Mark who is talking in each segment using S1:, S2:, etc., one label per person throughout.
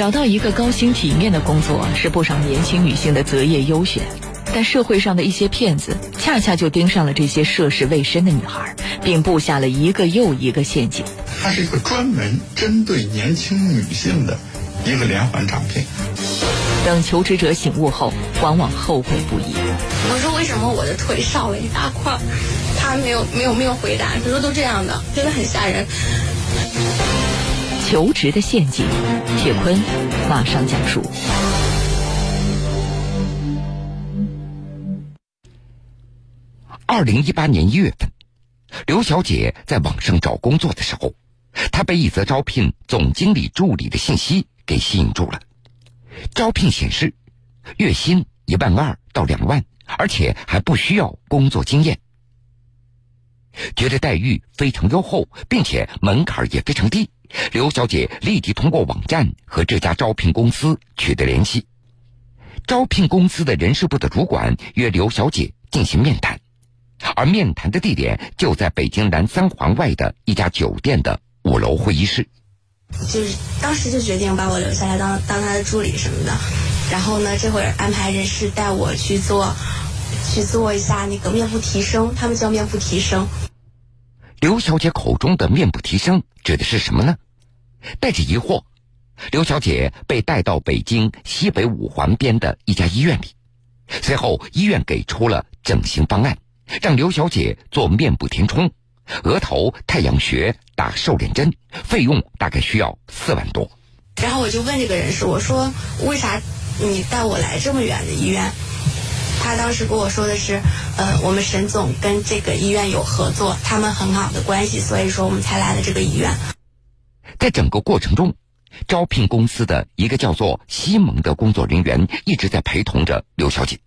S1: 找到一个高薪体面的工作是不少年轻女性的择业优选，但社会上的一些骗子恰恰就盯上了这些涉世未深的女孩，并布下了一个又一个陷阱。
S2: 它是一个专门针对年轻女性的一个连环诈骗。
S1: 等求职者醒悟后，往往后悔不已。
S3: 我说为什么我的腿少了一大块？他没有没有没有回答，他说都这样的，真的很吓人。
S1: 求职的陷阱，铁坤马上讲述。
S4: 二零一八年一月份，刘小姐在网上找工作的时候，她被一则招聘总经理助理的信息给吸引住了。招聘显示，月薪一万二到两万，而且还不需要工作经验。觉得待遇非常优厚，并且门槛也非常低，刘小姐立即通过网站和这家招聘公司取得联系。招聘公司的人事部的主管约刘小姐进行面谈，而面谈的地点就在北京南三环外的一家酒店的五楼会议室。
S3: 就是当时就决定把我留下来当当他的助理什么的，然后呢，这会儿安排人事带我去做，去做一下那个面部提升，他们叫面部提升。
S4: 刘小姐口中的面部提升指的是什么呢？带着疑惑，刘小姐被带到北京西北五环边的一家医院里，随后医院给出了整形方案，让刘小姐做面部填充。额头太阳穴打瘦脸针，费用大概需要四万多。
S3: 然后我就问这个人事，我说为啥你带我来这么远的医院？他当时跟我说的是，呃，我们沈总跟这个医院有合作，他们很好的关系，所以说我们才来了这个医院。
S4: 在整个过程中，招聘公司的一个叫做西蒙的工作人员一直在陪同着刘小姐。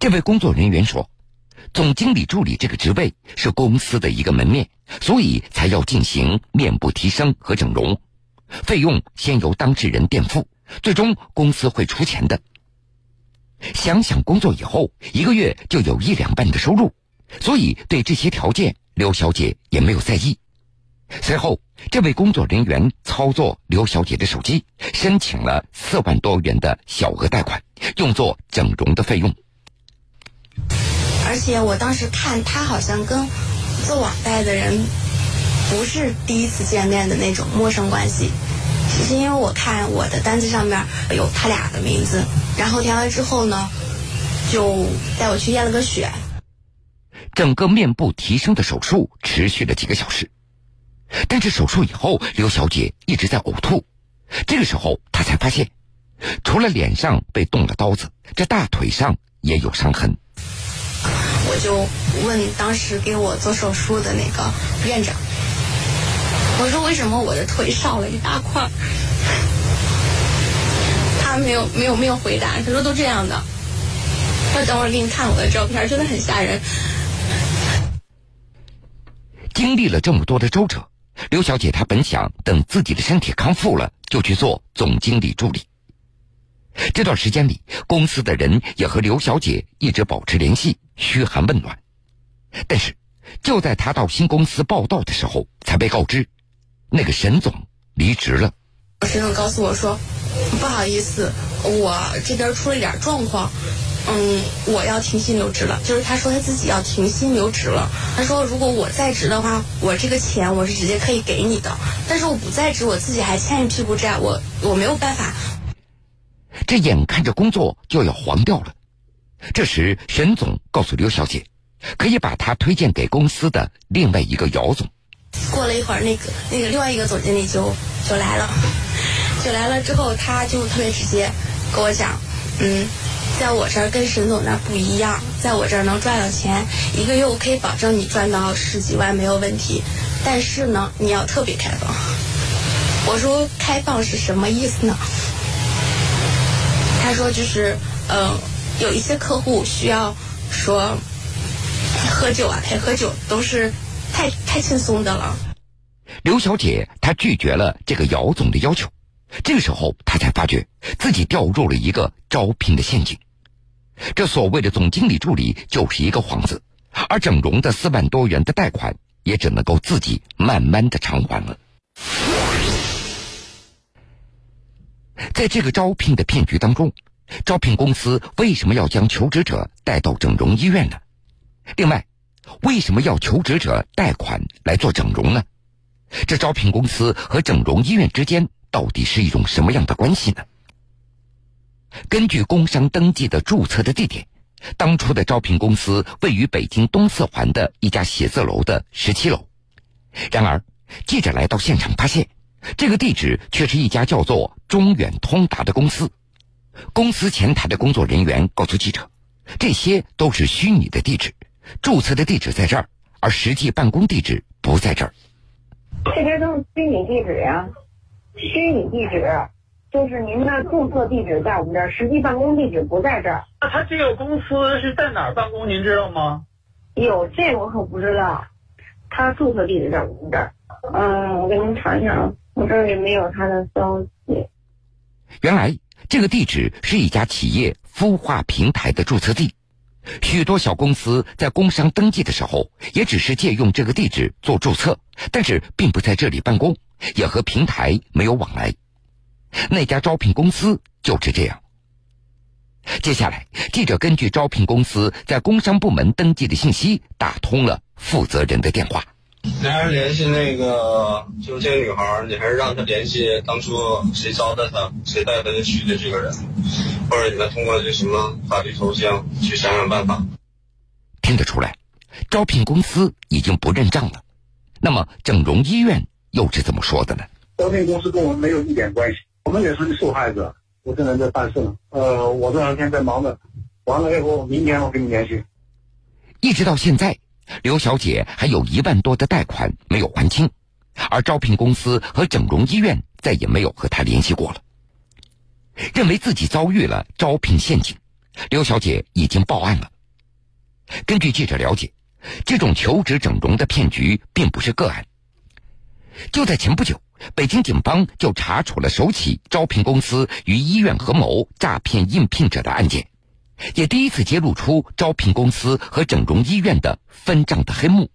S4: 这位工作人员说。总经理助理这个职位是公司的一个门面，所以才要进行面部提升和整容，费用先由当事人垫付，最终公司会出钱的。想想工作以后一个月就有一两万的收入，所以对这些条件刘小姐也没有在意。随后，这位工作人员操作刘小姐的手机，申请了四万多元的小额贷款，用作整容的费用。
S3: 而且我当时看他好像跟做网贷的人不是第一次见面的那种陌生关系，只是因为我看我的单子上面有他俩的名字，然后填完之后呢，就带我去验了个血。
S4: 整个面部提升的手术持续了几个小时，但是手术以后，刘小姐一直在呕吐。这个时候，她才发现，除了脸上被动了刀子，这大腿上也有伤痕。
S3: 我就问当时给我做手术的那个院长，我说为什么我的腿少了一大块？他没有没有没有回答，他说都这样的。我等会儿给你看我的照片，真的很吓人。
S4: 经历了这么多的周折，刘小姐她本想等自己的身体康复了，就去做总经理助理。这段时间里，公司的人也和刘小姐一直保持联系，嘘寒问暖。但是，就在她到新公司报道的时候，才被告知，那个沈总离职了。
S3: 沈总告诉我说：“不好意思，我这边出了点状况，嗯，我要停薪留职了。就是他说他自己要停薪留职了。他说如果我在职的话，我这个钱我是直接可以给你的。但是我不在职，我自己还欠一屁股债，我我没有办法。”
S4: 这眼看着工作就要黄掉了，这时沈总告诉刘小姐，可以把她推荐给公司的另外一个姚总。
S3: 过了一会儿，那个那个另外一个总经理就就来了，就来了之后，他就特别直接跟我讲，嗯，在我这儿跟沈总那不一样，在我这儿能赚到钱，一个月我可以保证你赚到十几万没有问题，但是呢，你要特别开放。我说开放是什么意思呢？他说：“就是，嗯，有一些客户需要说喝酒啊，陪喝酒都是太太轻松的了。”
S4: 刘小姐她拒绝了这个姚总的要求，这个时候他才发觉自己掉入了一个招聘的陷阱。这所谓的总经理助理就是一个幌子，而整容的四万多元的贷款也只能够自己慢慢的偿还了。在这个招聘的骗局当中，招聘公司为什么要将求职者带到整容医院呢？另外，为什么要求职者贷款来做整容呢？这招聘公司和整容医院之间到底是一种什么样的关系呢？根据工商登记的注册的地点，当初的招聘公司位于北京东四环的一家写字楼的十七楼。然而，记者来到现场发现，这个地址却是一家叫做中远通达的公司。公司前台的工作人员告诉记者，这些都是虚拟的地址，注册的地址在这儿，而实际办公地址不在这儿。
S5: 这些都是虚拟地址呀，虚拟地址就是您的注册地址在我们这儿，实际办公地址不在这儿。
S6: 那他这个公司是在哪儿办公？您知道吗？
S5: 有这个我可不知道，他注册地址在我们这儿。嗯，我给您查一下啊，我这里没有他的消息。
S4: 原来这个地址是一家企业孵化平台的注册地，许多小公司在工商登记的时候，也只是借用这个地址做注册，但是并不在这里办公，也和平台没有往来。那家招聘公司就是这样。接下来，记者根据招聘公司在工商部门登记的信息，打通了负责人的电话。
S7: 你还是联系那个，就这个女孩，你还是让她联系当初谁招的她，谁带她去的这个人，或者你们通过这什么法律途径去想想办法。
S4: 听得出来，招聘公司已经不认账了。那么，整容医院又是怎么说的呢？
S8: 招聘公司跟我们没有一点关系，我们也是受害者。我正在在办事呢，呃，我这两天在忙着，完了以后明天我跟你联系。
S4: 一直到现在，刘小姐还有一万多的贷款没有还清，而招聘公司和整容医院再也没有和她联系过了。认为自己遭遇了招聘陷阱，刘小姐已经报案了。根据记者了解，这种求职整容的骗局并不是个案。就在前不久，北京警方就查处了首起招聘公司与医院合谋诈骗应聘者的案件，也第一次揭露出招聘公司和整容医院的分账的黑幕。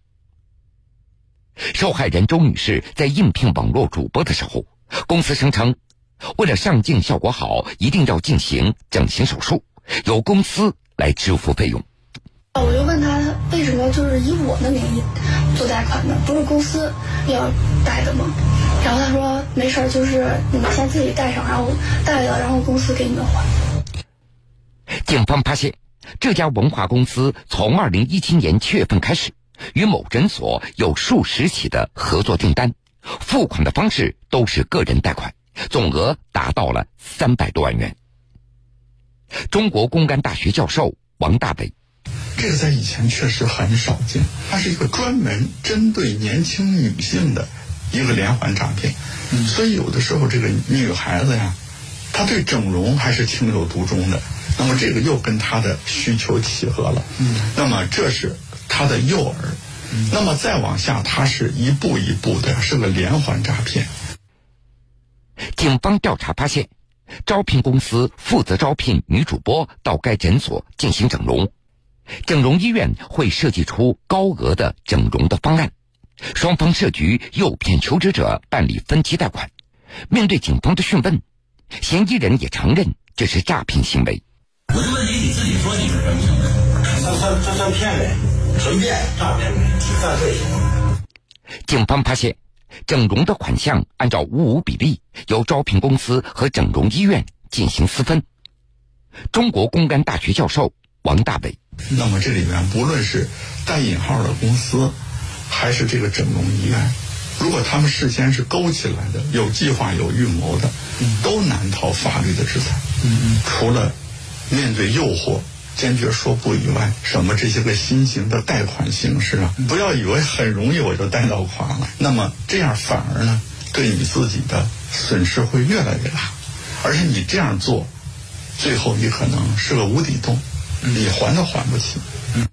S4: 受害人周女士在应聘网络主播的时候，公司声称，为了上镜效果好，一定要进行整形手术，由公司来支付费用。
S9: 就是以我的名义做贷款的？不是公司要贷的吗？然后他说没事就是你们先自己贷上，然后贷了，然后公司给你们还。
S4: 警方发现，这家文化公司从二零一七年七月份开始，与某诊所有数十起的合作订单，付款的方式都是个人贷款，总额达到了三百多万元。中国公安大学教授王大伟。
S2: 这个在以前确实很少见，它是一个专门针对年轻女性的一个连环诈骗，所以有的时候这个女孩子呀，她对整容还是情有独钟的。那么这个又跟她的需求契合了，那么这是她的诱饵，那么再往下，它是一步一步的，是个连环诈骗。
S4: 警方调查发现，招聘公司负责招聘女主播到该诊所进行整容。整容医院会设计出高额的整容的方案，双方设局诱骗求职者办理分期贷款。面对警方的讯问，嫌疑人也承认这是诈骗行为。
S10: 我就问你，你自己说你是什么行为？
S8: 这算这算骗人，纯骗诈骗犯罪行为。
S4: 警方发现，整容的款项按照五五比例由招聘公司和整容医院进行私分。中国公安大学教授王大伟。
S2: 那么这里面不论是带引号的公司，还是这个整容医院，如果他们事先是勾起来的、有计划、有预谋的，都难逃法律的制裁。除了面对诱惑坚决说不以外，什么这些个新型的贷款形式啊，不要以为很容易我就贷到款了。那么这样反而呢，对你自己的损失会越来越大，而且你这样做，最后你可能是个无底洞。你还都还不起。嗯